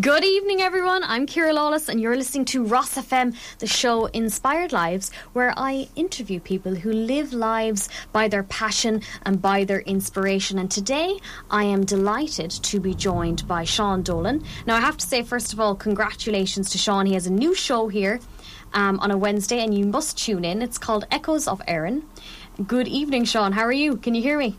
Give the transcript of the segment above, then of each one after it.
Good evening, everyone. I'm Ciara Lawless, and you're listening to ROSFM, the show Inspired Lives, where I interview people who live lives by their passion and by their inspiration. And today, I am delighted to be joined by Sean Dolan. Now, I have to say, first of all, congratulations to Sean. He has a new show here um, on a Wednesday, and you must tune in. It's called Echoes of Erin. Good evening, Sean. How are you? Can you hear me?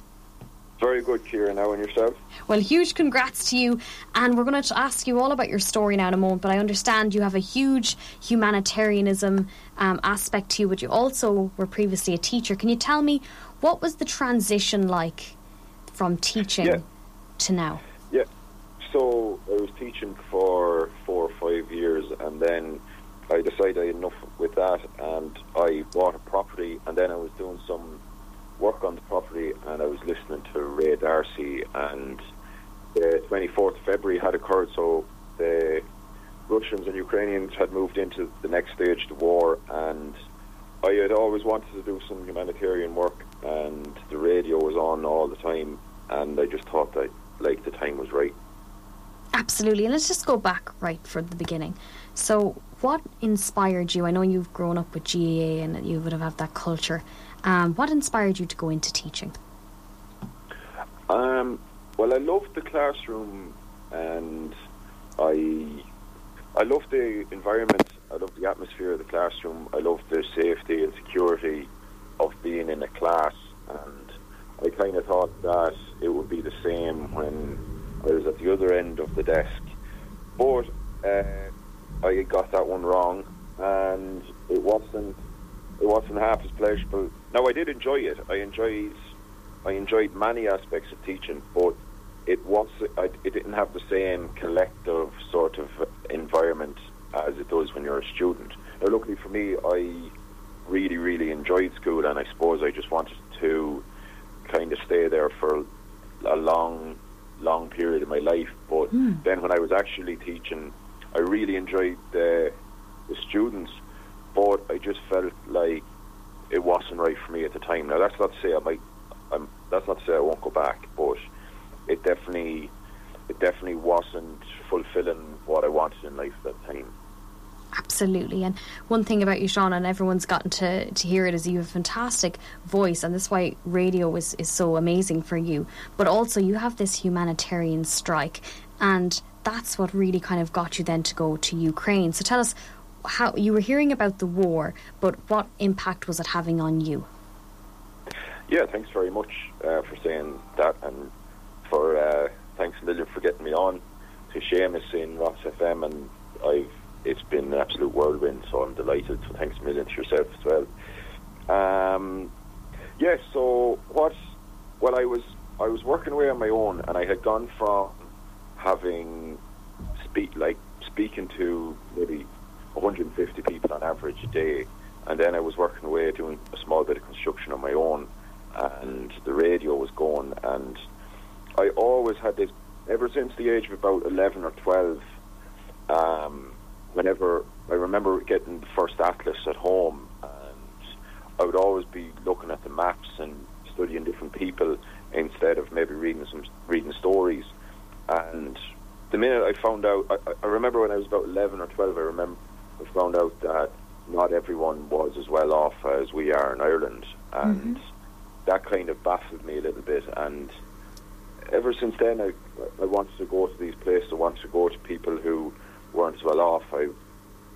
Very good, Ciara. Now, and yourself? Well, huge congrats to you. And we're going to ask you all about your story now in a moment. But I understand you have a huge humanitarianism um, aspect to you, but you also were previously a teacher. Can you tell me what was the transition like from teaching Yeah. to now? Yeah. So I was teaching for four or five years, and then I decided I had enough with that, and I bought a property, and then I was doing some work on the property, and I was listening to Ray Darcy, and the 24th of February had occurred, so the Russians and Ukrainians had moved into the next stage of the war, and I had always wanted to do some humanitarian work, and the radio was on all the time, and I just thought that like the time was right. Absolutely. And let's just go back right from the beginning. So, what inspired you? I know you've grown up with GAA and you would have had that culture. Um, what inspired you to go into teaching? Um, well, I loved the classroom, and I I loved the environment. I loved the atmosphere of the classroom. I loved the safety and security of being in a class, and I kind of thought that it would be the same when I was at the other end of the desk. But uh, I got that one wrong, and it wasn't it wasn't half as pleasurable. Now I did enjoy it. I enjoyed I enjoyed many aspects of teaching, but it was I, it didn't have the same collective sort of environment as it does when you're a student. Now, luckily for me, I really really enjoyed school, and I suppose I just wanted to kind of stay there for a long long period of my life. But hmm. then when I was actually teaching, I really enjoyed the the students, but I just felt like it wasn't right for me at the time. Now that's not to say I might, I'm, that's not to say I won't go back, but it definitely, it definitely wasn't fulfilling what I wanted in life at that time. Absolutely. And one thing about you, Sean, and everyone's gotten to, to hear it, is you have a fantastic voice, and that's why radio is, is so amazing for you. But also, you have this humanitarian strike, and that's what really kind of got you then to go to Ukraine. So tell us how you were hearing about the war, but what impact was it having on you? Yeah, thanks very much uh, for saying that, and for uh, thanks a for getting me on to Seamus in ROSFM, and I've it's been an absolute whirlwind, so I'm delighted. So thanks a million to yourself as well. Um, yeah, so what? Well, I was I was working away on my own, and I had gone from having speak like speaking to maybe 150 people on average a day, and then I was working away doing a small bit of construction on my own, and the radio was going, and I always had this ever since the age of about 11 or 12. Um, whenever I remember getting the first atlas at home, and I would always be looking at the maps and studying different people instead of maybe reading some reading stories. And the minute I found out, I, I remember when I was about 11 or 12, I remember I found out that not everyone was as well off as we are in Ireland, and mm-hmm. that kind of baffled me a little bit. And ever since then, I, I wanted to go to these places. I wanted to go to people who weren't as well off. I,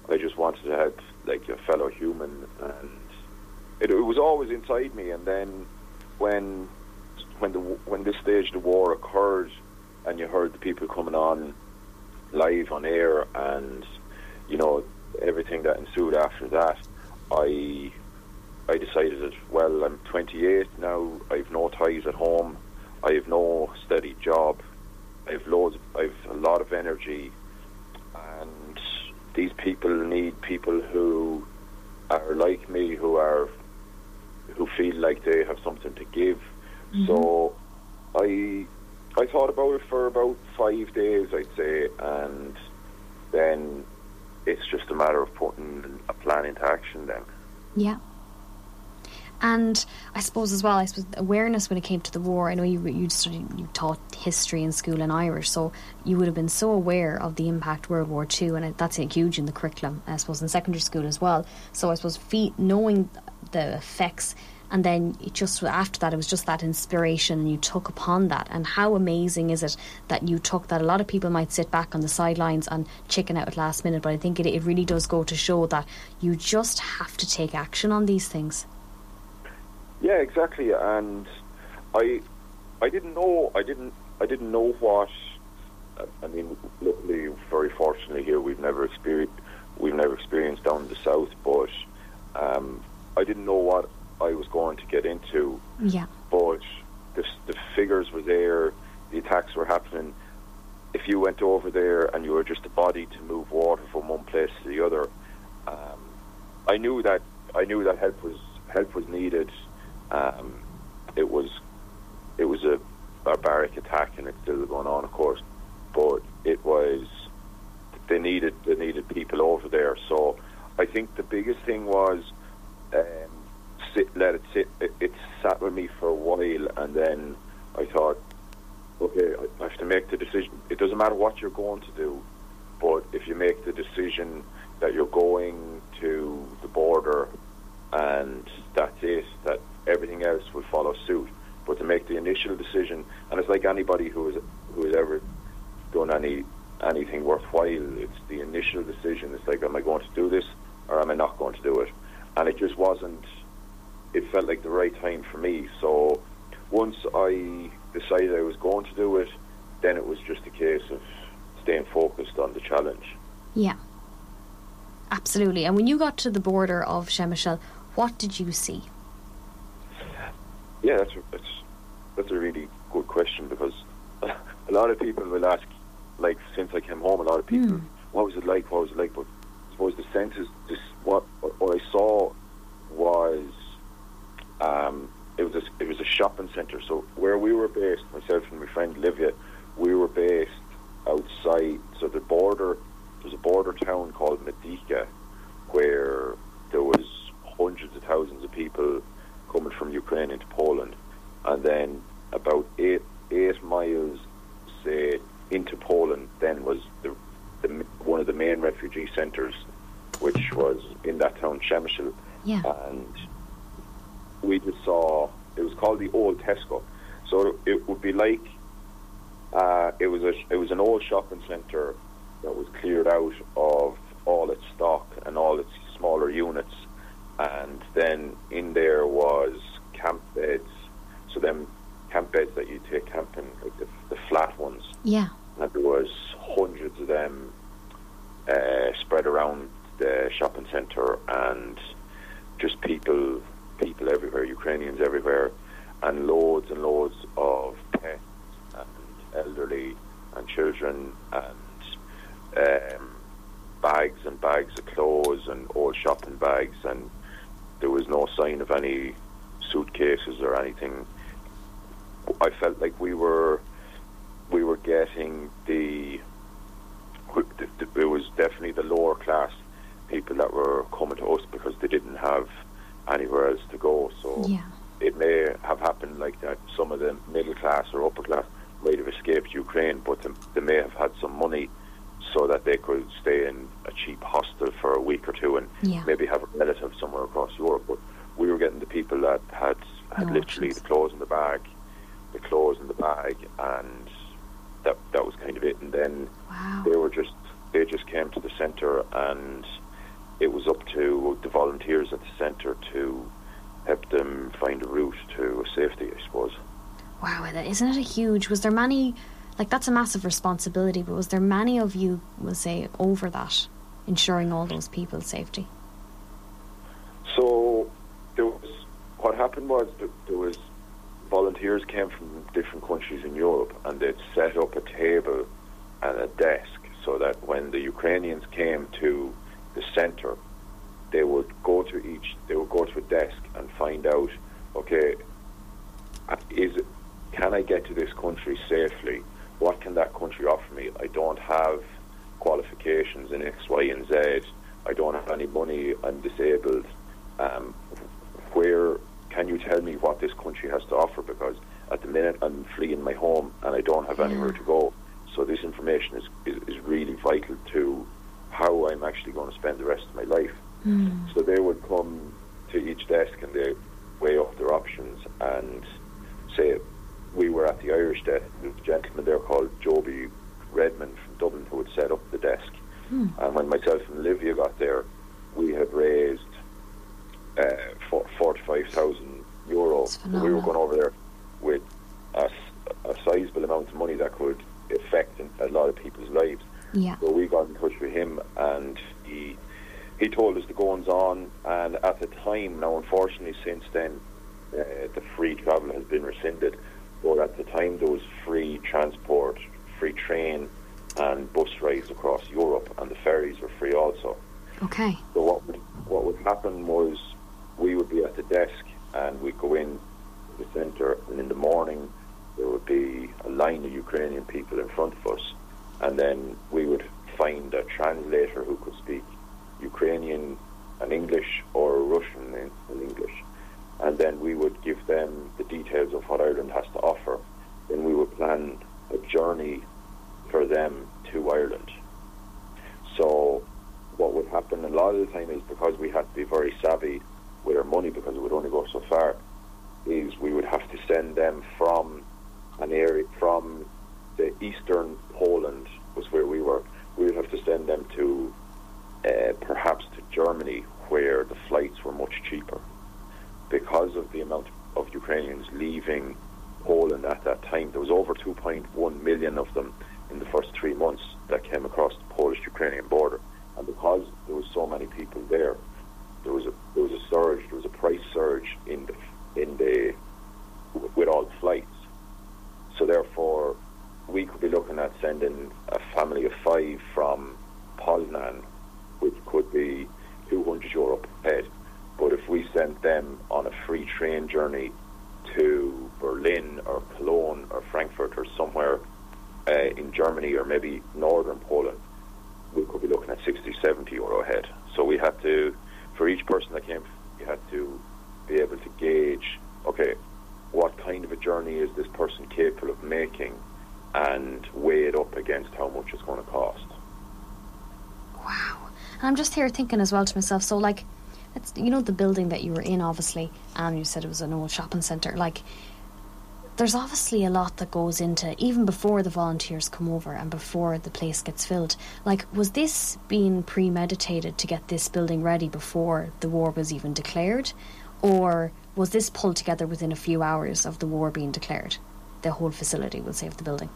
I just wanted to help like a fellow human, and it, it was always inside me. And then when when the when this stage of the war occurred, and you heard the people coming on live on air, and you know everything that ensued after that, I I decided that well, I'm 28 now. I've no ties at home. I have no steady job. I've loads. I've a lot of energy, and these people need people who are like me, who are who feel like they have something to give. Mm-hmm. So I I thought about it for about five days, I'd say, and then it's just a matter of putting a plan into action. Then. Yeah. And I suppose as well, I suppose awareness when it came to the war. I know you you studied, you taught history in school in Irish, so you would have been so aware of the impact World War Two, and that's huge in the curriculum. I suppose in secondary school as well. So I suppose knowing the effects and then just after that it was just that inspiration and you took upon that. And how amazing is it that you took that? A lot of people might sit back on the sidelines and chicken out at last minute but i think it, it really does go to show that you just have to take action on these things. Yeah exactly. And i i didn't know i didn't i didn't know what i mean luckily very fortunately here we've never experienced we've never experienced down in the south but um, I didn't know what I was going to get into. Yeah. But the, the figures were there, the attacks were happening. If you went over there and you were just a body to move water from one place to the other, um, I knew that I knew that help was help was needed. Um, it was it was a barbaric attack and it's still going on, of course. But it was they needed they needed people over there. So I think the biggest thing was um, sit, let it sit. It, it sat with me for a while, and then I thought, okay, I have to make the decision. It doesn't matter what you're going to do, but if you make the decision that you're going to the border and that's it, that everything else will follow suit. But to make the initial decision, and it's like anybody who has who has ever done any anything worthwhile, it's the initial decision. It's like, am I going to do this or am I not going to do it? And it just wasn't it felt like the right time for me. So once I decided I was going to do it, then it was just a case of staying focused on the challenge. Yeah, absolutely. And when you got to the border of Przemyśl, what did you see? Yeah, that's a, that's that's a really good question because a lot of people will ask, like since I came home, a lot of people, mm. what was it like? What was it like? But I suppose the sense is just what what I saw was um, it was a, it was a shopping centre. So where we were based, myself and my friend Livia, we were based outside. So the border, there's a border town called Medyka, where there was hundreds of thousands of people coming from Ukraine into Poland, and then about eight eight miles, say, into Poland, then was the, the one of the main refugee centres, which was in that town Przemyśl. Yeah. And we just saw it was called the old Tesco. So it would be like uh, it was a it was an old shopping centre that was cleared out of all its stock and all its smaller units, and then in there was camp beds. So them camp beds that you take camping, like the, the flat ones. Yeah. And there was hundreds of them uh, spread around the shopping centre, and just people people everywhere, Ukrainians everywhere, and loads and loads of pets and elderly and children and um, bags and bags of clothes and old shopping bags, and there was no sign of any suitcases or anything. I felt like we were we were getting the it was definitely the lower class people that were coming to us because they didn't have anywhere else to go. So yeah. it may have happened like that. Some of the middle class or upper class might have escaped Ukraine, but they may have had some money so that they could stay in a cheap hostel for a week or two and yeah. maybe have a relative somewhere across Europe. But we were getting the people that had had no literally options. the clothes in the bag, the clothes in the bag, and that that was kind of it. And then wow. they were just they just came to the centre and it was up to the volunteers at the centre to help them find a route to safety, I suppose. Wow, isn't it a huge? Was there many? Like that's a massive responsibility, but was there many of you, We'll say, over that, ensuring all those people's safety? So there was what happened was that there was volunteers came from different countries in Europe, and they'd set up a table and a desk so that when the Ukrainians came to the centre, they would go to each, they would go to a desk and find out, okay, is can I get to this country safely? What can that country offer me? I don't have qualifications in X, Y, and Z. I don't have any money. I'm disabled. Um, where can you tell me what this country has to offer? Because at the minute I'm fleeing my home and I don't have anywhere to go. So this information is, is, is really vital to how I'm actually going to spend the rest of my life. Mm. So they would come to each desk and they weigh up their options and say we were at the Irish desk. the gentleman there called Joby Redmond from Dublin who had set up the desk. Hmm. And when myself and Olivia got there, we had raised uh, for- 45,000 euro. So we were going over there with a, a, sizable amount of money that could affect a lot of people's lives. Yeah. So we got in touch with him, and he he told us the goings on. And at the time, now unfortunately, since then, uh, the free travel has been rescinded. But at the time, there was free transport, free train, and bus rides across Europe, and the ferries were free also. Okay. So what would what would happen was we would be at the desk and we'd go in the centre and in the morning there would be a line of Ukrainian people in front of us and then we would find a translator who could speak Ukrainian and English or Russian in English. And then we would give them the details of what Ireland has to offer. Then we would plan a journey for them to Ireland. So what would happen a lot of the time is because we had to be very savvy with our money because it would only go so far is we would have to send them from an area from the eastern Poland was where we were. We would have to send them to uh, perhaps to Germany where the flights were much cheaper. Because of the amount of Ukrainians leaving Poland at that time there was over 2.1 million of them in the first three months that came across the Polish-Ukrainian border. And because there was so many people there, there was a there was a surge, there was a price surge in the in the with all flights. So therefore, we could be looking at sending a family of five from Poznan, which could be 200 euro per head. But if we sent them on a free train journey to Berlin or Cologne or Frankfurt or somewhere uh, in Germany or maybe northern Poland, we could be looking at 60, 70 euro a head. So we had to, for each person that came, we had to be able to gauge, okay, what kind of a journey is this person capable of making and weigh it up against how much it's going to cost. Wow. And I'm just here thinking as well to myself, so like, it's, you know, the building that you were in, obviously, and you said it was an old shopping centre. Like, there's obviously a lot that goes into, even before the volunteers come over and before the place gets filled. Like, was this being premeditated to get this building ready before the war was even declared? Or was this pulled together within a few hours of the war being declared? The whole facility, we'll say, of the building.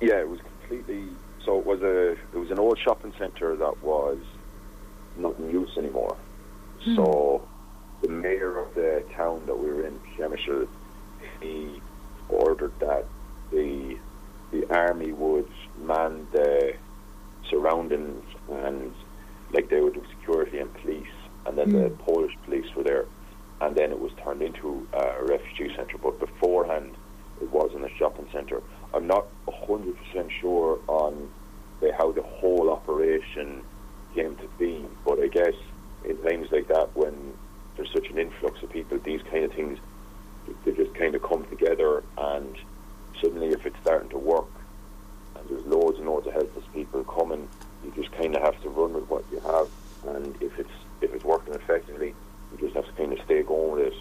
Yeah, it was completely. So it was a it was an old shopping centre that was not in use anymore. Hmm. So the mayor of the town that we were in, Przemysl, he ordered that the the army would man the surroundings and like they would do security and police, and then the hmm. Polish police were there, and then it was turned into a refugee centre. But beforehand, it was in a shopping centre. I'm not hundred percent sure on the, how the whole operation came to be, but I guess in times like that, when there's such an influx of people, these kind of things they just kind of come together, and suddenly, if it's starting to work, and there's loads and loads of helpless people coming, you just kind of have to run with what you have, and if it's if it's working effectively, you just have to kind of stay going with it,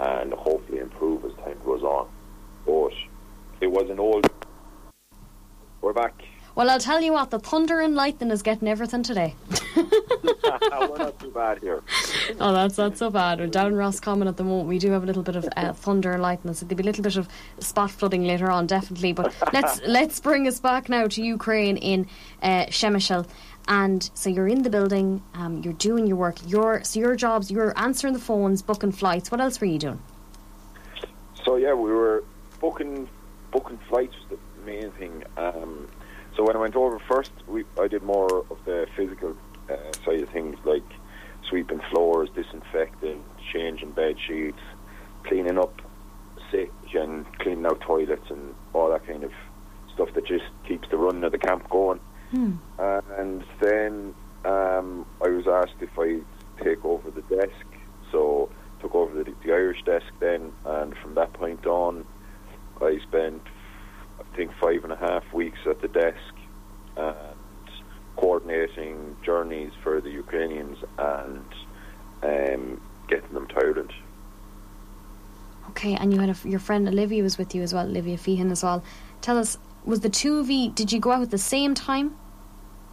and hopefully improve as time goes on. But it was an old. We're back. Well, I'll tell you what, the thunder and lightning is getting everything today. We're not too bad here. Oh, that's not so bad. We're down in Roscommon at the moment. We do have a little bit of uh, thunder and lightning, so there'll be a little bit of spot flooding later on, definitely. But let's let's bring us back now to Ukraine in uh, Przemysl. And so you're in the building, um, you're doing your work. Your so your jobs, you're answering the phones, booking flights. What else were you doing? So yeah, we were booking booking flights was the main thing. Um, so when I went over first, we I did more of the physical uh, side of things, like sweeping floors, disinfecting, changing bed sheets, cleaning up sick, and cleaning out toilets and all that kind of stuff that just keeps the running of the camp going. And then um, I was asked if I'd take over the desk. So took over the, the Irish desk then, and from that point on, I spent I think five and a half weeks at the desk and coordinating journeys for the Ukrainians and um, getting them to Ireland. Okay, and you had a, your friend Olivia was with you as well, Olivia Feehan as well. Tell us, was the two of you, did you go out at the same time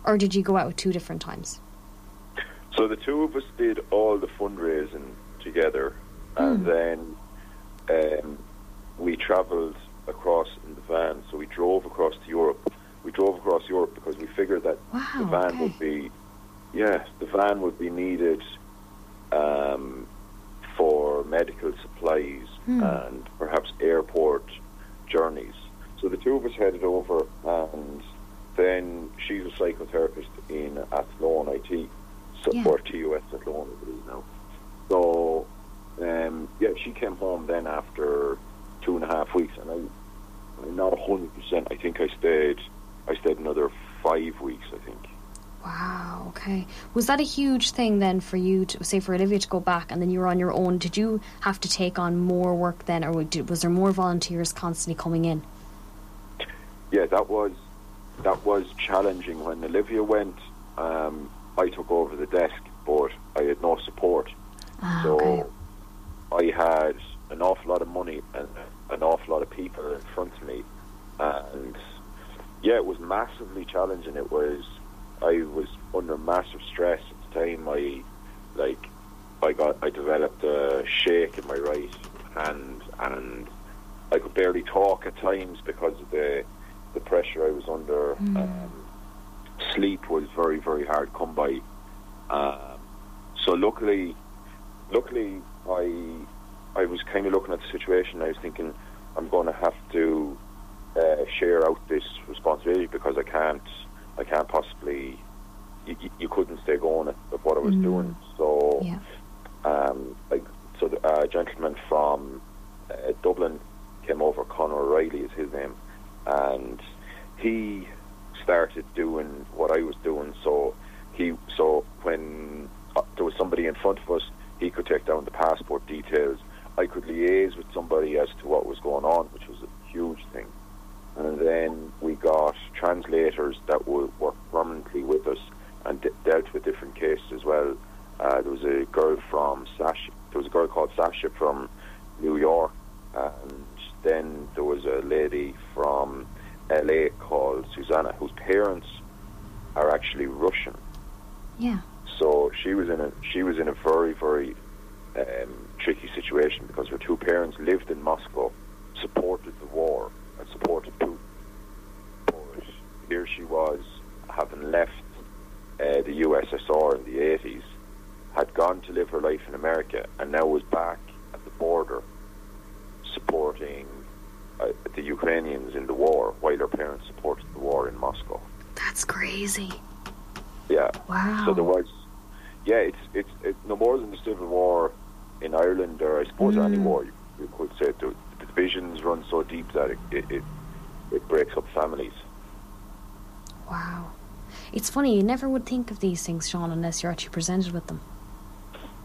or did you go out two different times? So the two of us did all the fundraising together, and then um, we travelled across in the van. So we drove across to Europe. We drove across Europe because we figured that Wow, the van okay. would be, yeah, the van would be needed um, for medical supplies Hmm. and perhaps airport journeys. So the two of us headed over, and then she's a psychotherapist in Athlone IT, so, Yeah. or TUS Athlone, I believe now. So, um, yeah, she came home then after two and a half weeks, and I, I'm not hundred percent. I think I stayed, I stayed another five weeks. I think. Wow, okay. Was that a huge thing then for you to say for Olivia to go back and then you were on your own? Did you have to take on more work then, or did, was there more volunteers constantly coming in? Yeah, that was that was challenging. When Olivia went, um, I took over the desk, but I had no support. Ah, So okay. I had an awful lot of money and an awful lot of people in front of me, and yeah, it was massively challenging. It was I was under massive stress at the time. I like I got I developed a shake in my right hand, and I could barely talk at times because of the the pressure I was under. Um, sleep was very very hard come by. Um, so luckily, luckily I I was kind of looking at the situation. I was thinking I'm going to have to uh, share out this responsibility because I can't I can't possibly. You, you- couldn't stay going at, at what I was Mm. doing. So Yeah. um, like so the uh, gentleman from uh, Dublin came over, Conor O'Reilly is his name, and he started doing what I was doing. So he so when uh, there was somebody in front of us, he could take down the passport details. I could liaise with somebody as to what was going on, which was a huge thing. And then we got translators that would work permanently with us and de- dealt with different cases as well. Uh, there was a girl from Sasha. There was a girl called Sasha from New York, and then there was a lady from LA called Susanna, whose parents are actually Russian. Yeah. So she was in a she was in a very very um, tricky situation because her two parents lived in Moscow, supported the war and supported Putin. But here she was, having left uh, the USSR in the 80s, had gone to live her life in America, and now was back at the border supporting uh, the Ukrainians in the war while their parents supported the war in Moscow. That's crazy. Yeah. Wow. So there was, yeah, it's it's it, no more than the civil war in Ireland, or I suppose any Mm. war you, you could say. The, the divisions run so deep that it, it it it breaks up families. Wow. It's funny, you never would think of these things, Sean, unless you're actually presented with them.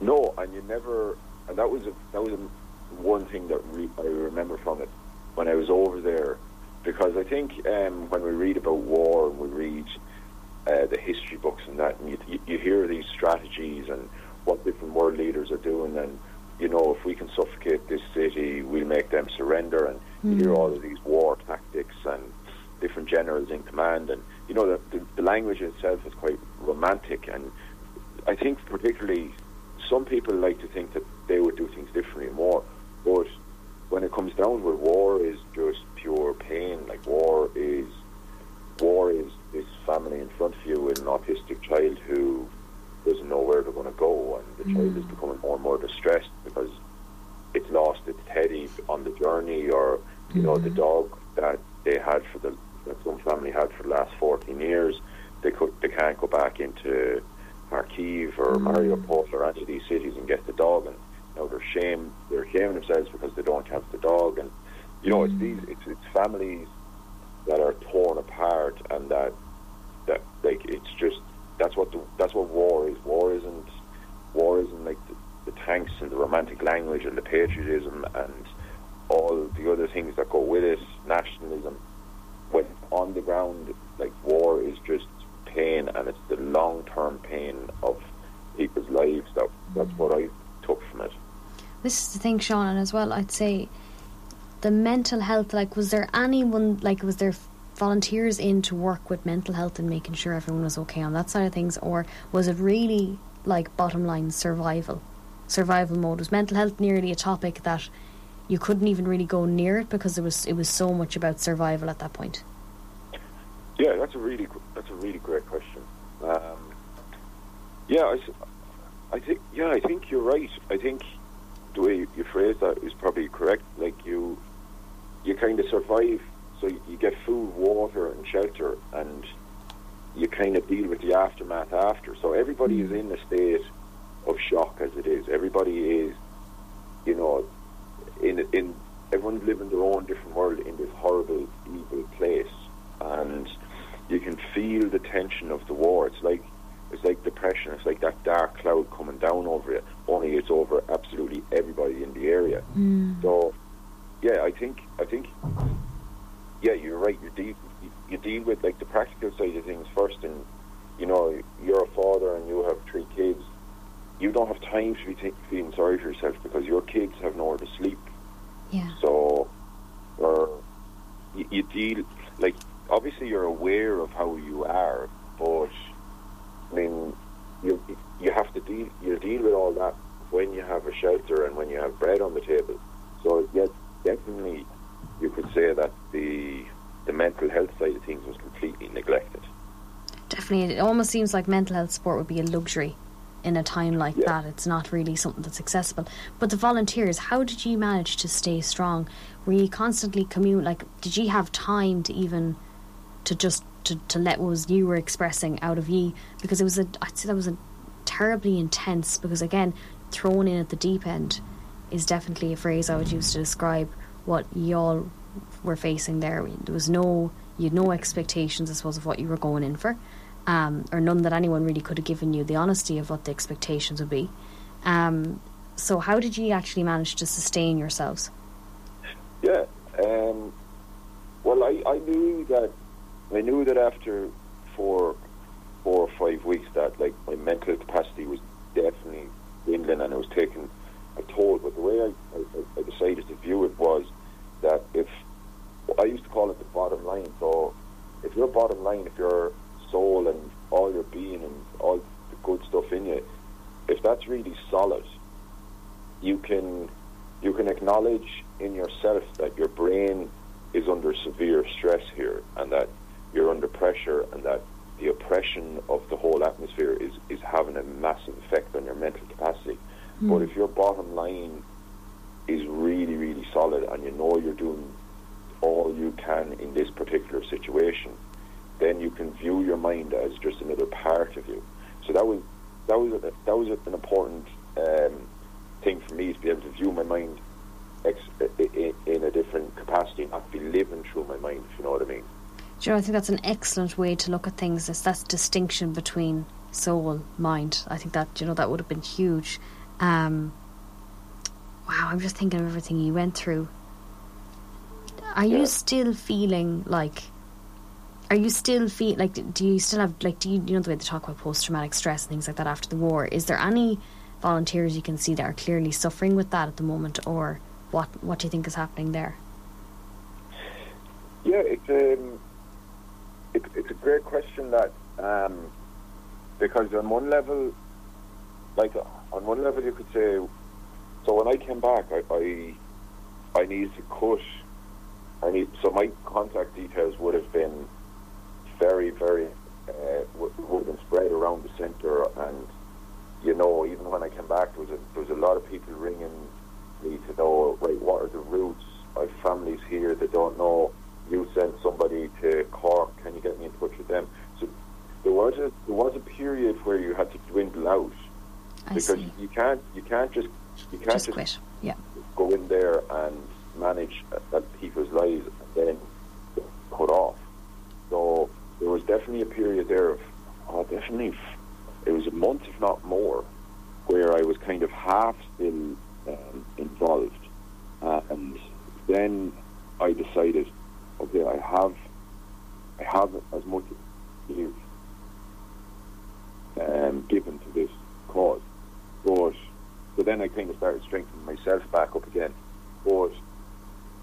No, and you never, and that was a, that was a, one thing that re, I remember from it when I was over there, because I think um, when we read about war and we read uh, the history books and that, and you, you, hear these strategies and what different world leaders are doing, and you know if we can suffocate this city, we'll make them surrender, and you hear all of these war tactics and different generals in command, and you know the, the, the language itself is quite romantic and I think particularly some people like to think that they would do things differently more, but when it comes down to it, war is just pure pain. Like war is war is this family in front of you with an autistic child who doesn't know where they're going to go, and the child mm. is becoming more and more distressed because it's lost its teddy on the journey, or you know the mm. dog that they had for the that some family had for the last 14 years. They could they can't go back into Kharkiv or mm. Mariupol or any of these cities and get the dog, and now they're shame they're shaming themselves because they don't have the dog, and you know it's mm. these it's, it's families that are torn apart, and that that like it's just that's what the, that's what war is. War isn't war isn't like the, the tanks and the romantic language and the patriotism and all the other things that go with it, nationalism. When on the ground, like war is just pain, and it's the long-term pain of people's lives. That that's what mm. I took from it. This is the thing, Sean, and as well, I'd say the mental health. Like, was there anyone like was there volunteers in to work with mental health and making sure everyone was okay on that side of things, or was it really like bottom line survival? Survival mode was mental health nearly a topic that you couldn't even really go near it because it was it was so much about survival at that point. Yeah, that's a really that's a really great question. Um, yeah, I, I think yeah, I think you're right. I think the way you phrase that is probably correct. Like you, you kind of survive. So you get food, water, and shelter, and you kind of deal with the aftermath after. So everybody is hmm. in a state of shock as it is. Everybody is, you know, in in everyone's living their own different world in this horrible, evil place, and you can feel the tension of the war. It's like it's like depression. It's like that dark cloud coming down over it. Only it's over absolutely everybody in the area. Mm. So, yeah, I think I think yeah, you're right. You deal you, you deal with like the practical side of things first, and you know you're a father and you have three kids. You don't have time to be t- feeling sorry for yourself because your kids have nowhere to sleep. Yeah. So, or you, you deal like obviously you're aware of how you are, but I mean, you you have to deal you deal with all that when you have a shelter and when you have bread on the table. So yes, definitely, you could say that the the mental health side of things was completely neglected. Definitely, it almost seems like mental health support would be a luxury in a time like Yeah. that. It's not really something that's accessible. But the volunteers, how did you manage to stay strong? Were you constantly commute? Like, did you have time to even to just to, to let what was you were expressing out of you Because it was a, I'd say that was a terribly intense. Because again, thrown in at the deep end is definitely a phrase I would use to describe what y'all were facing there. There was no, you had no expectations, I suppose, of what you were going in for, um, or none that anyone really could have given you the honesty of what the expectations would be. Um, so, how did you actually manage to sustain yourselves? Yeah. Um, well, I, I knew that I knew that after four four or five weeks that like my mental capacity was definitely dwindling and it was taking a toll. But the way I, I, I decided to view it was that if I used to call it the bottom line. So if your bottom line, if your soul and all your being and all the good stuff in you, if that's really solid, you can you can acknowledge in yourself that your brain is under severe stress here and that you're under pressure and that the oppression of the whole atmosphere is, is having a massive effect on your mental capacity. But if your bottom line is really, really solid and you know you're doing all you can in this particular situation, then you can view your mind as just another part of you. So that was that was a, that was an important um, thing for me to be able to view my mind ex- in a different capacity, not be living through my mind. If you know what I mean. Do you know, I think that's an excellent way to look at things. Is that distinction between soul, mind? I think that you know that would have been huge. Um, wow, I'm just thinking of everything you went through. Are Yeah. you still feeling like? Are you still feel like? Do you still have like? Do you you know the way they talk about post traumatic stress and things like that after the war? Is there any volunteers you can see that are clearly suffering with that at the moment, or what? What do you think is happening there? Yeah, it's um, it, it's a great question that um, because on one level, like on one level, you could say. So when I came back, I I, I needed to cut. I need so my contact details would have been very very uh, would, have been spread around the centre, and you know even when I came back, there was a there was a lot of people ringing me to know right what are the routes. I have families here that don't know you send somebody to Cork, can you get me in touch with them? So there was a there was a period where you had to dwindle out I because see. you can't you can't just you can't Just just, quit. Yeah. go in there and manage uh, people's lives and then cut off. So there was definitely a period there of oh definitely it was a month if not more where I was kind of half still um, involved, uh, and then I decided, okay, I have, I have as much give um, given to this cause, but so then I kind of started strengthening myself back up again. But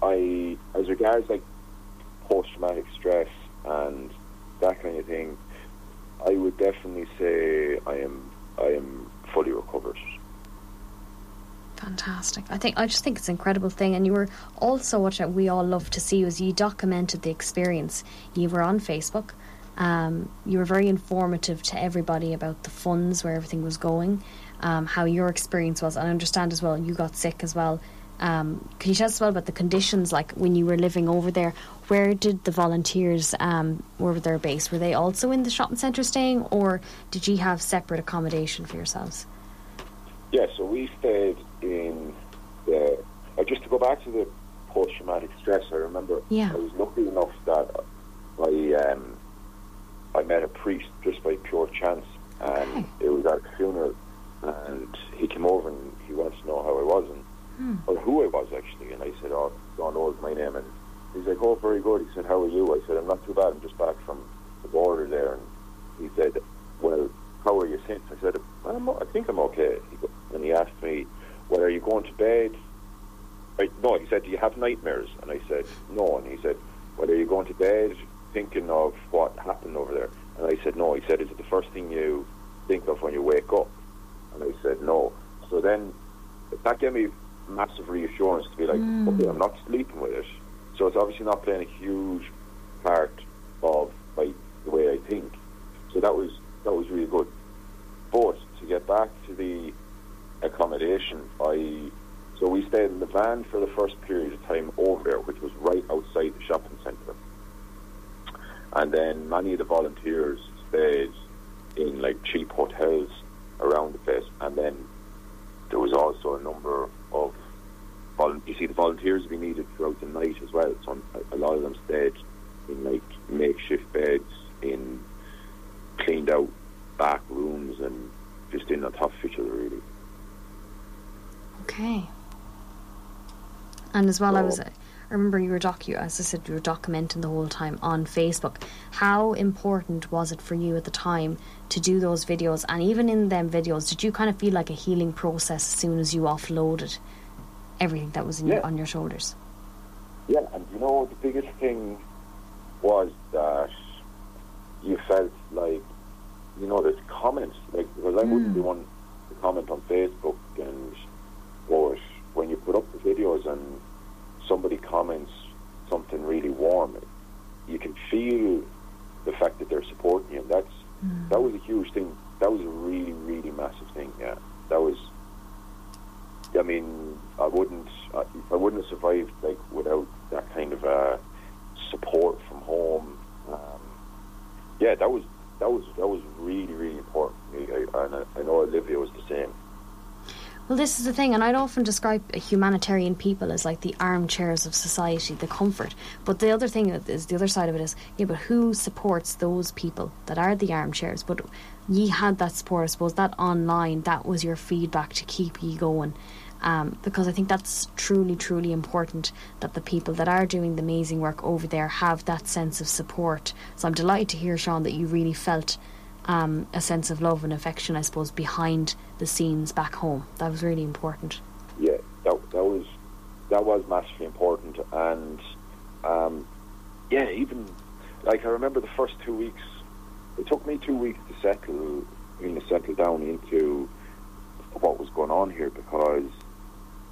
I, as regards like post-traumatic stress and that kind of thing, I would definitely say I am I am fully recovered. Fantastic. I think I just think it's an incredible thing, and you were also what we all love to see was you documented the experience. You were on Facebook. Um, you were very informative to everybody about the funds, where everything was going, um, how your experience was. And I understand as well you got sick as well. Um, can you tell us well about the conditions, like when you were living over there? Where did the volunteers, um, where were their base? Were they also in the shopping centre staying, or did you have separate accommodation for yourselves? Yeah, so we stayed in the. Just to go back to the post-traumatic stress, I remember yeah. I was lucky enough that I um, I met a priest just by pure chance, and okay. it was at a funeral, and he came over and he wanted to know how I was and hmm. or who I was actually, and I said, "Oh, Dolan, my name," and he's like, "Oh, very good." He said, "How are you?" I said, "I'm not too bad. I'm just back from the border there," and he said, "Well, how are you since?" I said, I'm, "I think I'm okay." And he asked me, "Well, are you going to bed?" I, no, he said, "Do you have nightmares?" And I said, "No," and he said, "Well, are you going to bed?" thinking of what happened over there? And I said, no. He said, is it the first thing you think of when you wake up? And I said, no. So then that gave me massive reassurance to be like, mm. okay, I'm not sleeping with it. So it's obviously not playing a huge part of my, the way I think. So that was that was really good. But to get back to the accommodation, I so we stayed in the van for the first period of time over there, which was right outside the shopping centre. And then many of the volunteers stayed in like cheap hotels around the place. And then there was also a number of you see the volunteers be needed throughout the night as well. So a lot of them stayed in like makeshift beds in cleaned out back rooms and just in on top of each other really. Okay. And as well, so, I was. I remember you were docu. As I said, you were documenting the whole time on Facebook. How important was it for you at the time to do those videos? And even in them videos, did you kind of feel like a healing process as soon as you offloaded everything that was yeah. your, on your shoulders? Yeah, and you know the biggest thing was that you felt like you know there's comments like because I Mm. wouldn't be one to comment on Facebook and when you put up the videos and somebody comments something really warm, you can feel the fact that they're supporting you. And that's Mm. that was a huge thing. That was a really really massive thing. Yeah, that was. I mean, I wouldn't. I, I wouldn't have survived like without that kind of uh, support from home. Um, yeah, that was that was that was really really important. I, and I, I know Olivia was the same. Well, this is the thing, and I'd often describe humanitarian people as like the armchairs of society, the comfort. But the other thing is, the other side of it is, yeah, but who supports those people that are the armchairs? But ye had that support, I suppose, that online, that was your feedback to keep ye going. Um, because I think that's truly, truly important that the people that are doing the amazing work over there have that sense of support. So I'm delighted to hear, Sean, that you really felt um, a sense of love and affection, I suppose, behind the scenes back home. That was really important. Yeah, that, that was that was massively important, and um, yeah, even like I remember the first two weeks. It took me two weeks to settle, you know, settle down into what was going on here because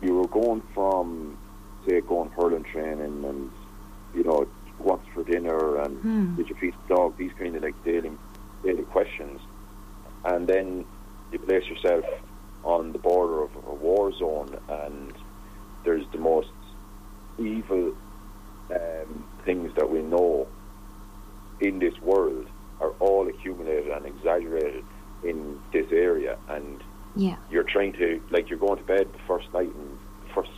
you were going from, say, going hurling training and you know what's for dinner and Hmm. did you feed the dog? These kind of like daily daily questions, and then you place yourself on the border of a war zone, and there's the most evil um, things that we know in this world are all accumulated and exaggerated in this area, and Yeah. you're trying to like you're going to bed the first night and first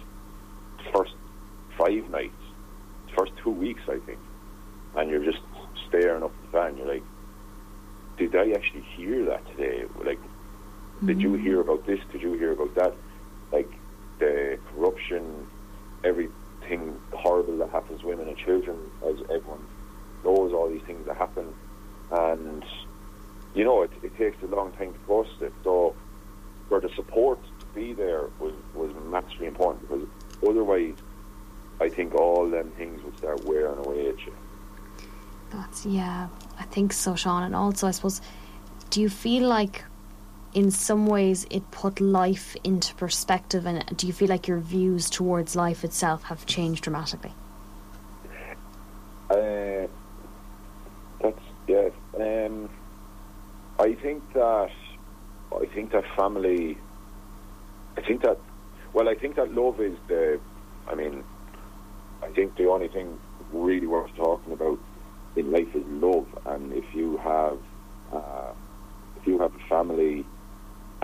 first five nights, first two weeks I think, and you're just staring up at the fan. You're like, did I actually hear that today? Like, Mm-hmm. Did you mm-hmm. hear about this? Did you hear about that? Like the corruption, everything horrible that happens to women and children, as everyone knows, all these things that happen, and you know it, it takes a long time to process it. So for the support to be there was was massively important because otherwise, I think all them things would start wearing away at you. That's yeah, I think so, Sean. And also, I suppose, do you feel like, in some ways, it put life into perspective, and do you feel like your views towards life itself have changed dramatically? Uh, that's yeah. Um, I think that I think that family. I think that well, I think that love is the. I mean, I think the only thing really worth talking about in life is love, and if you have uh, if you have a family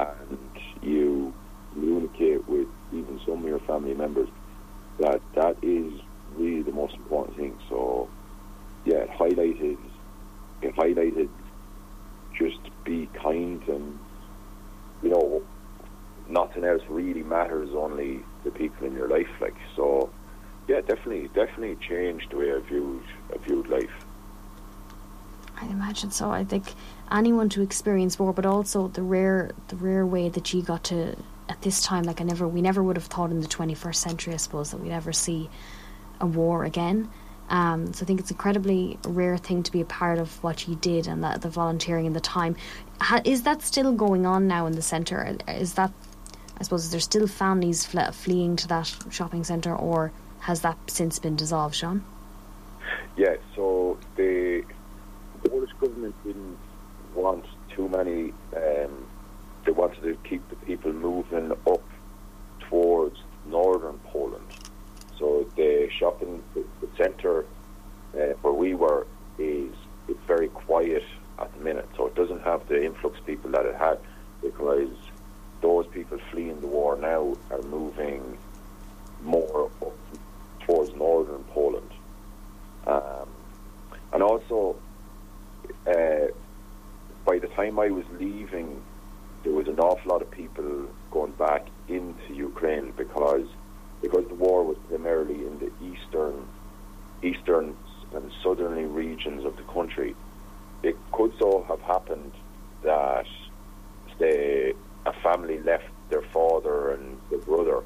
and you communicate with even some of your family members, that that is really the most important thing. So, yeah, it highlighted it highlighted just be kind and you know nothing else really matters only the people in your life like so yeah definitely definitely changed the way I viewed I viewed life I imagine so. I think anyone to experience war, but also the rare, the rare way that you got to at this time. Like I never, we never would have thought in the 21st century, I suppose, that we'd ever see a war again. Um, so I think it's incredibly rare thing to be a part of what you did and that the volunteering and the time. Ha, is that still going on now in the centre? Is that, I suppose, is there still families fle- fleeing to that shopping centre, or has that since been dissolved, Sean? Yeah. So the the Polish government didn't want too many. Um, they wanted to keep the people moving up towards northern Poland. So the shopping the, the centre uh, where we were is it's very quiet at the minute. So it doesn't have the influx of people that it had because those people fleeing the war now are moving more up towards northern Poland. Um, and also uh, by the time I was leaving, there was an awful lot of people going back into Ukraine because because the war was primarily in the eastern eastern and southerly regions of the country. It could so have happened that they, a family left their father and their brother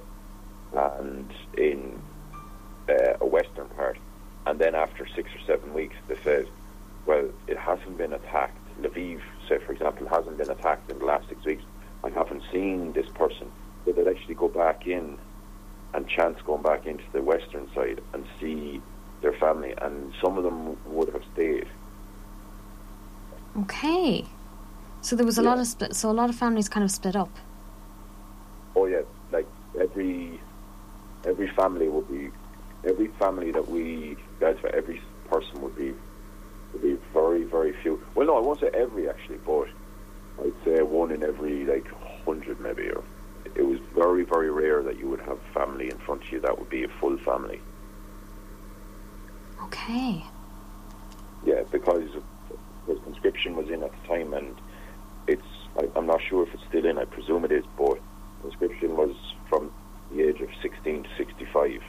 and in uh, a western part, and then after six or seven weeks, they said well, it hasn't been attacked. Lviv, say for example, hasn't been attacked in the last six weeks. I haven't seen this person. So they'd actually go back in and chance going back into the western side and see their family, and some of them would have stayed. Okay, so there was a yeah. lot of split. So a lot of families kind of split up. Oh yeah, like every every family would be every family that we guys for every person would be would be very, very few. Well, no, I won't say every actually, but I'd say one in every like hundred maybe. Or it was very, very rare that you would have family in front of you that would be a full family. Okay. Yeah, because the conscription was in at the time, and. I, I'm not sure if it's still in. I presume it is, but conscription was from the age of 16 to 65.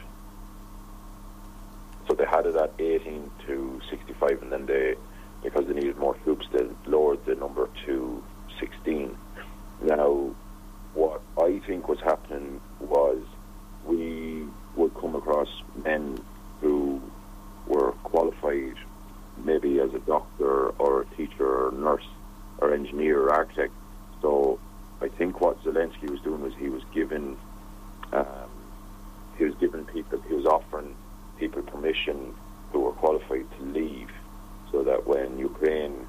So they had it at 18 to 65, and then they, because they needed more troops, they lowered the number to 16. Now, what I think was happening was we would come across men who were qualified maybe as a doctor or a teacher or nurse or engineer or architect. So I think what Zelensky was doing was he was giving um, he was giving people he was offering people permission who were qualified to leave, so that when Ukraine,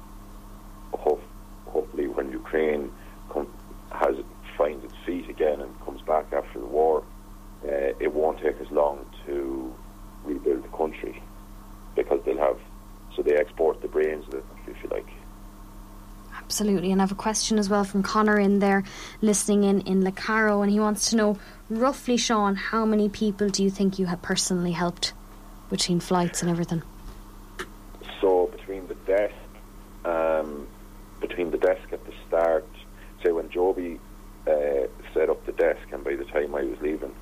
hopefully when Ukraine com- has finds its feet again and comes back after the war, uh, it won't take as long to rebuild the country because they'll have so they export the brains of it, if you like. Absolutely, and I have a question as well from Connor in there, listening in in Lecarrow, and he wants to know roughly, Sean, how many people do you think you have personally helped? between flights and everything? So between the desk, um, between the desk at the start, say when Joby uh, set up the desk, and by the time I was leaving,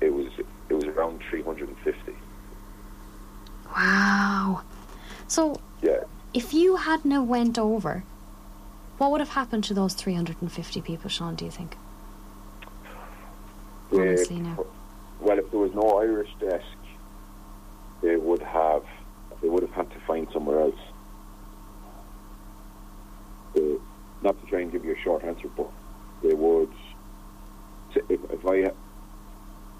it was it was around 350. Wow. So Yeah. if you hadn't have went over, what would have happened to those 350 people, Sean, do you think? Honestly. Well, if there was no Irish desk, they would have they would have had to find somewhere else. Uh, not to try and give you a short answer, but they would. If, if I,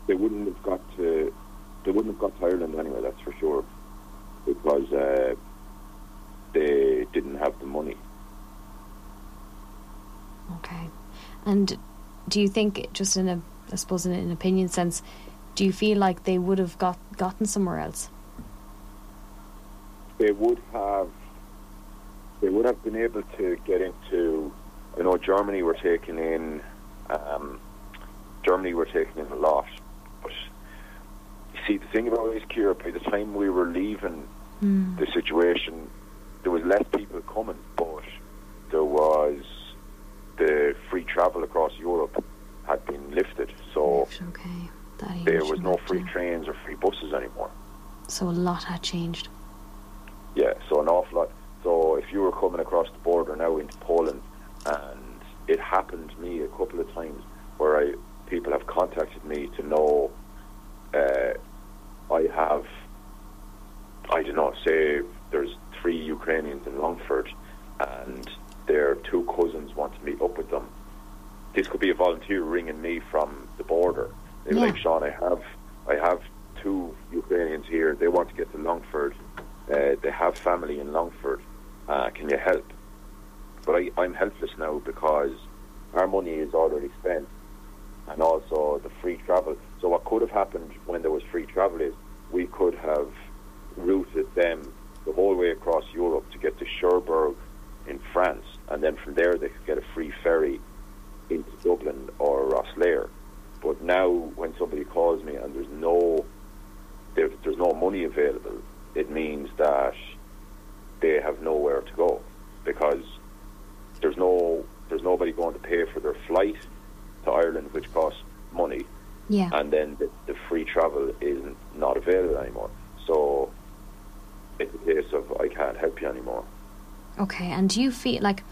they wouldn't have got to, they wouldn't have got to Ireland anyway. That's for sure, because uh, they didn't have the money. Okay. And do you think, just in a, I suppose, in an opinion sense, do you feel like they would have got gotten somewhere else? they would have they would have been able to get into I know Germany were taking in um, Germany were taking in a lot but you see the thing about it is Ciara by the time we were leaving Hmm. the situation there was less people coming but there was the free travel across Europe had been lifted so Okay. There was no free trains or free buses anymore So a lot had changed. Yeah, so an awful lot. So if you were coming across the border now into Poland, and it happened to me a couple of times where I people have contacted me to know uh, I have, I don't know, say there's three Ukrainians in Longford, and their two cousins want to meet up with them. This could be a volunteer ringing me from the border. They're Yeah. like, Sean, I have, I have two Ukrainians here. They want to get to Longford. Uh, they have family in Longford. Uh, can you help? But I, I'm helpless now because our money is already spent, and also the free travel. So what could have happened when there was free travel is we could have routed them the whole way across Europe to get to Cherbourg in France, and then from there they could get a free ferry into Dublin or Rosslare. But now, when somebody calls me and there's no there, there's no money available, it means that they have nowhere to go because there's no there's nobody going to pay for their flight to Ireland, which costs money, Yeah. and then the, the free travel is not available anymore. So it's a case of I can't help you anymore. Okay, and do you feel like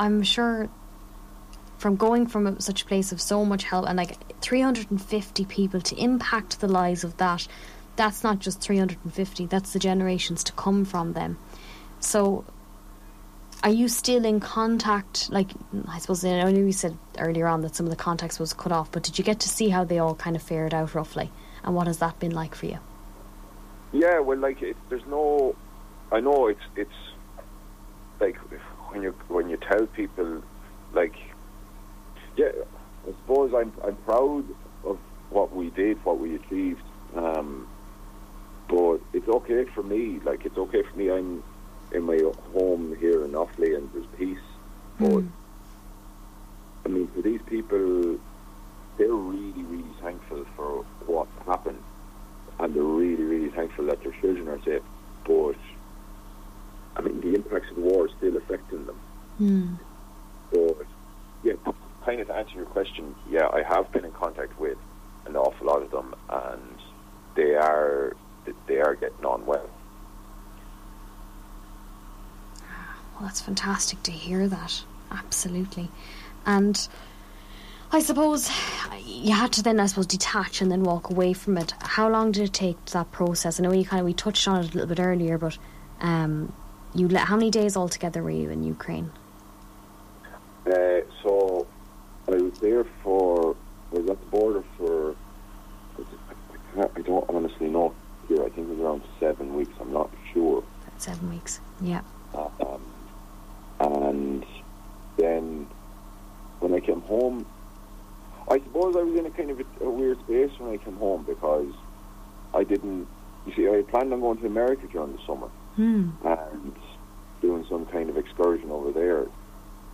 I'm sure from going from a, such a place of so much help and like 350 people to impact the lives of that, that's not just 350, that's the generations to come from them. So, are you still in contact? Like, I suppose I know you said earlier on that some of the contacts was cut off, but did you get to see how they all kind of fared out roughly? And what has that been like for you? Yeah, well, like it, there's no. I know it's it's like when you when you tell people, like, yeah, I suppose I'm I'm proud of what we did, what we achieved. Um, but it's okay for me. Like it's okay for me. I'm in my home here in Offaly, and there's peace. But Mm. I mean, for these people, they're really, really thankful for what happened, and they're really, really thankful that their children are safe. But I mean, the impacts of the war are still affecting them. Mm. But yeah, kind of to answer your question, yeah, I have been in contact with an awful lot of them, and they are they are getting on well. Well, that's fantastic to hear that. Absolutely. And I suppose you had to then, I suppose, detach and then walk away from it. How long did it take that process? I know you kind of we touched on it a little bit earlier, but um, you le- how many days altogether were you in Ukraine? Uh, was there for I was at the border for I, can't, I don't honestly know here. I think it was around seven weeks. I'm not sure. About seven weeks. Yeah. Um, and then when I came home, I suppose I was in a kind of a, a weird space when I came home because I didn't. You see, I had planned on going to America during the summer Hmm. and doing some kind of excursion over there,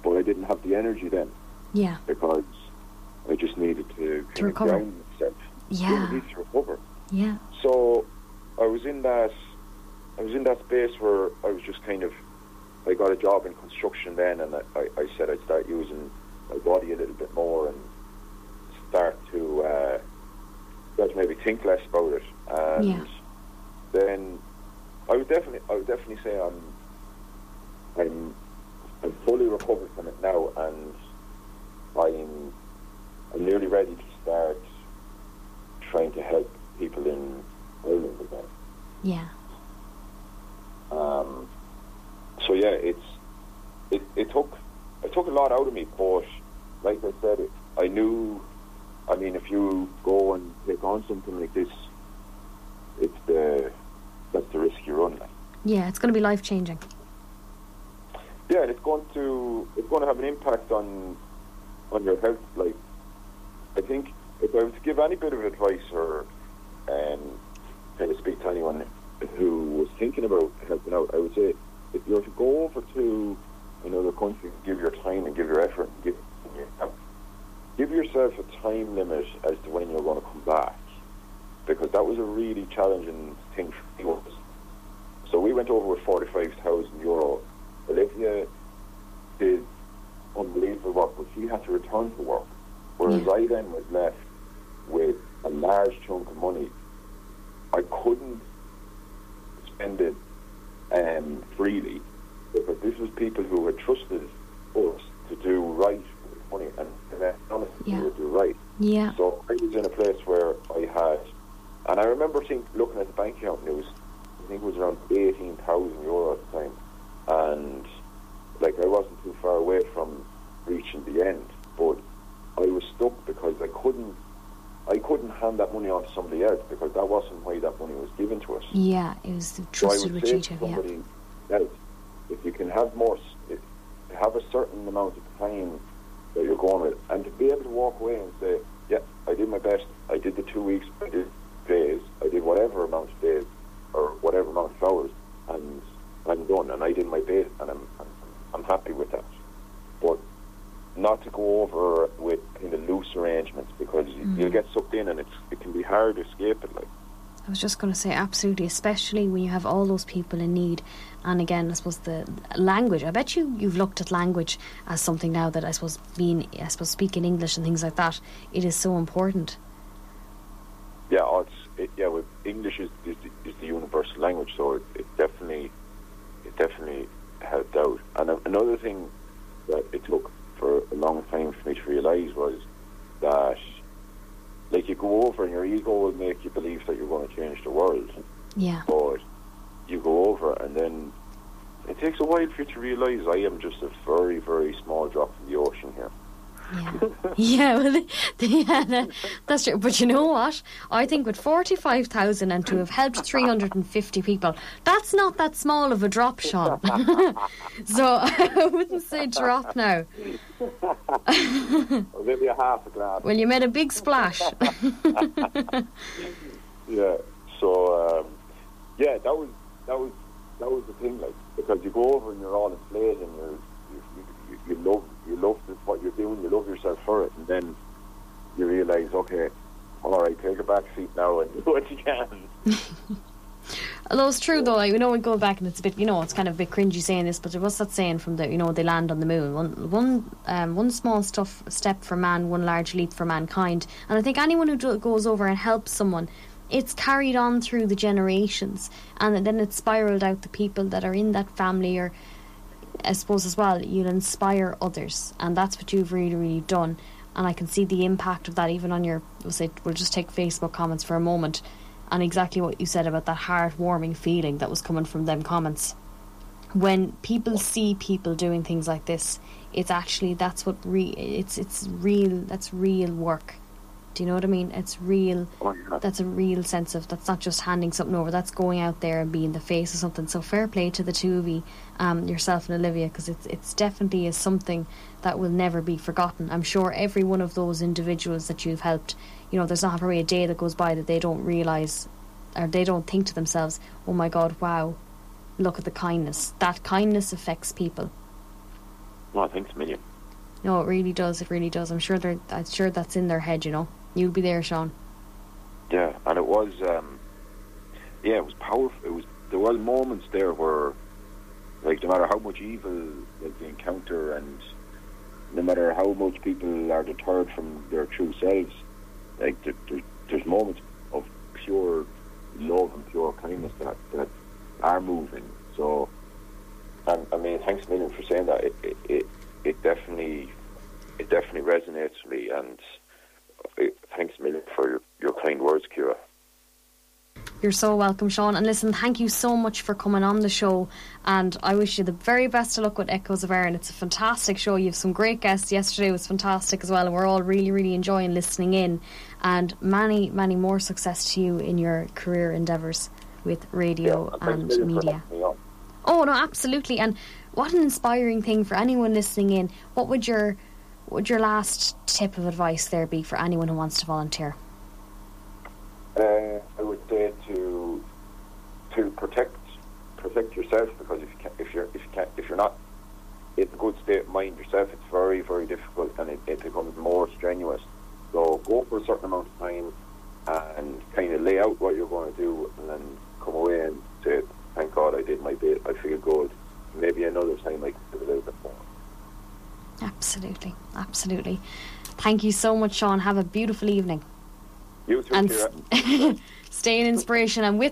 but I didn't have the energy then Yeah. because I just needed to kind To of recover. ground myself. Yeah. I needed to recover. Yeah. So I was in that I was in that space where I was just kind of I got a job in construction then and I, I, I said I'd start using my body a little bit more and start to uh maybe think less about it, and Yeah. then I would definitely, I would definitely say I'm, I'm, I'm fully recovered from it now, and I'm, I'm nearly ready to start trying to help people in Ireland again. Yeah. Um, so yeah, it's it, it took it took a lot out of me, but like I said, it, I knew. I mean, if you go and take on something like this, it's the that's the risk you run. Like. Yeah, it's going to be life changing. Yeah, and it's going to it's going to have an impact on on your health. Like, I think if I was to give any bit of advice or um, kind of speak to anyone who was thinking about helping out, I would say if you were to go over to another country, give your time and give your effort, and give give yourself a time limit as to when you're going to come back, because that was a really challenging thing for me. So we went over with forty-five thousand euro. Olivia did unbelievable work, but she had to return to work. Whereas Yeah. I then was left with a large chunk of money. I couldn't spend it um, freely because this was people who had trusted us to do right with money and, and honestly Yeah. would do right. Yeah. So I was in a place where I had, and I remember think, looking at the bank account, and it was, I think it was around 18,000 euro at the time. And, like, I wasn't too far away from reaching the end, but I was stuck because I couldn't, I couldn't hand that money on to somebody else because that wasn't why that money was given to us. Yeah, it was So I trusted with say to. Yeah. somebody else, if you can have more, have a certain amount of time that you're going with, and to be able to walk away and say, yeah, I did my best, I did the two weeks, I did days, I did whatever amount of days, or whatever amount of hours, and I'm done, and I did my best, and I'm, I'm, I'm happy with that. But not to go over with kind of loose arrangements because you Mm. you'll get sucked in and it's, it can be hard to escape it. Like, I was just going to say, absolutely, especially when you have all those people in need. And again, I suppose the language. I bet you you've looked at language as something now that I suppose being, I suppose speaking English and things like that, it is so important. Yeah, oh, it's it, yeah. With English is, is the, is the universal language, so it, it definitely it definitely helped out. And another thing that it took for a long time for me to realise was that like you go over and your ego will make you believe that you're going to change the world, Yeah. but you go over and then it takes a while for you to realise I am just a very very small drop in the ocean here. Yeah, yeah, well, yeah, that's true. But you know what? I think with forty-five thousand and to have helped three hundred and fifty people, that's not that small of a drop, Sean. so I wouldn't say drop now. Or maybe a half a glass. Well, you made a big splash. Yeah. So um, yeah, that was that was that was the thing, like because you go over and you're all inflated and you're you, you, you love you love the, what you're doing, you love yourself for it, and then you realise, okay, all right, a back seat now and do what you can. Although it's true though, like, you know, we go back and it's a bit, you know, it's kind of a bit cringy saying this, but what's that saying from the, you know, they land on the moon? One, one, um, one small stuff step for man, one large leap for mankind. And I think anyone who do, goes over and helps someone, it's carried on through the generations, and then it's spiraled out the people that are in that family, or I suppose as well, you'll inspire others, and that's what you've really, really done. And I can see the impact of that even on your. We'll say we'll just take Facebook comments for a moment, and exactly what you said about that heartwarming feeling that was coming from them comments. When people see people doing things like this, it's actually that's what re it's it's real. That's real work. Do you know what I mean? It's real. Oh, yeah. That's a real sense of that's not just handing something over. That's going out there and being the face of something. So fair play to the two of you, um, yourself and Olivia, because it's it's definitely is something that will never be forgotten. I'm sure every one of those individuals that you've helped, you know, there's not probably a day that goes by that they don't realize, or they don't think to themselves, "Oh my God, wow, look at the kindness." That kindness affects people. Well, thanks a million. No, it really does. It really does. I'm sure they're. I'm sure that's in their head. You know, you'll be there, Sean. Yeah, and it was, um, yeah, it was powerful. It was there were moments there where, like, no matter how much evil like they encounter, and no matter how much people are deterred from their true selves, like there, there, there's moments of pure love and pure kindness that, that are moving. So, and I mean, thanks a million for saying that. It, it, it, it definitely, it definitely resonates with me, and thanks a million for your, your kind words, Ciara. You're so welcome, Sean. And listen, thank you so much for coming on the show. And I wish you the very best of luck with Echoes of Erin. It's a fantastic show. You have some great guests. Yesterday was fantastic as well. And we're all really, really enjoying listening in. And many, many more success to you in your career endeavours with radio yeah, and media. Oh, no, absolutely. And what an inspiring thing for anyone listening in. What would your, would your last tip of advice there be for anyone who wants to volunteer? Uh, I would say to to protect protect yourself because if you can, if you're if you can, if you're not in a good state of mind yourself, it's very very difficult and it, it becomes more strenuous. So go for a certain amount of time and kind of lay out what you're going to do, and then come away and say, "Thank God I did my bit. I feel good." Maybe another time I can do a little bit more. Absolutely, absolutely. Thank you so much, Sean. Have a beautiful evening. You too, and stay in inspiration and with